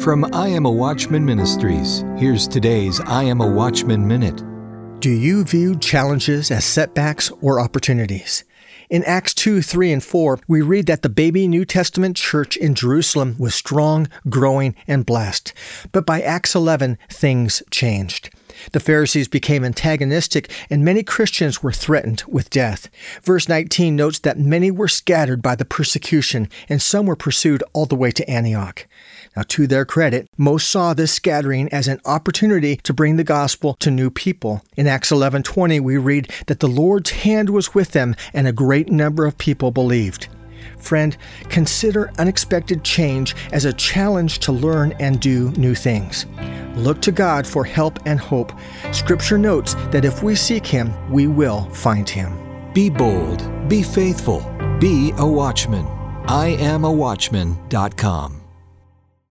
From I Am a Watchman Ministries, here's today's I Am a Watchman Minute. Do you view challenges as setbacks or opportunities? In Acts 2, 3, and 4, we read that the baby New Testament church in Jerusalem was strong, growing, and blessed. But by Acts 11, things changed. The Pharisees became antagonistic, and many Christians were threatened with death. Verse 19 notes that many were scattered by the persecution, and some were pursued all the way to Antioch. Now, to their credit, most saw this scattering as an opportunity to bring the gospel to new people. In Acts 11:20, we read that the Lord's hand was with them, and a great number of people believed. Friend, consider unexpected change as a challenge to learn and do new things. Look to God for help and hope. Scripture notes that if we seek Him, we will find Him. Be bold, be faithful, be a watchman. I am a watchman.com.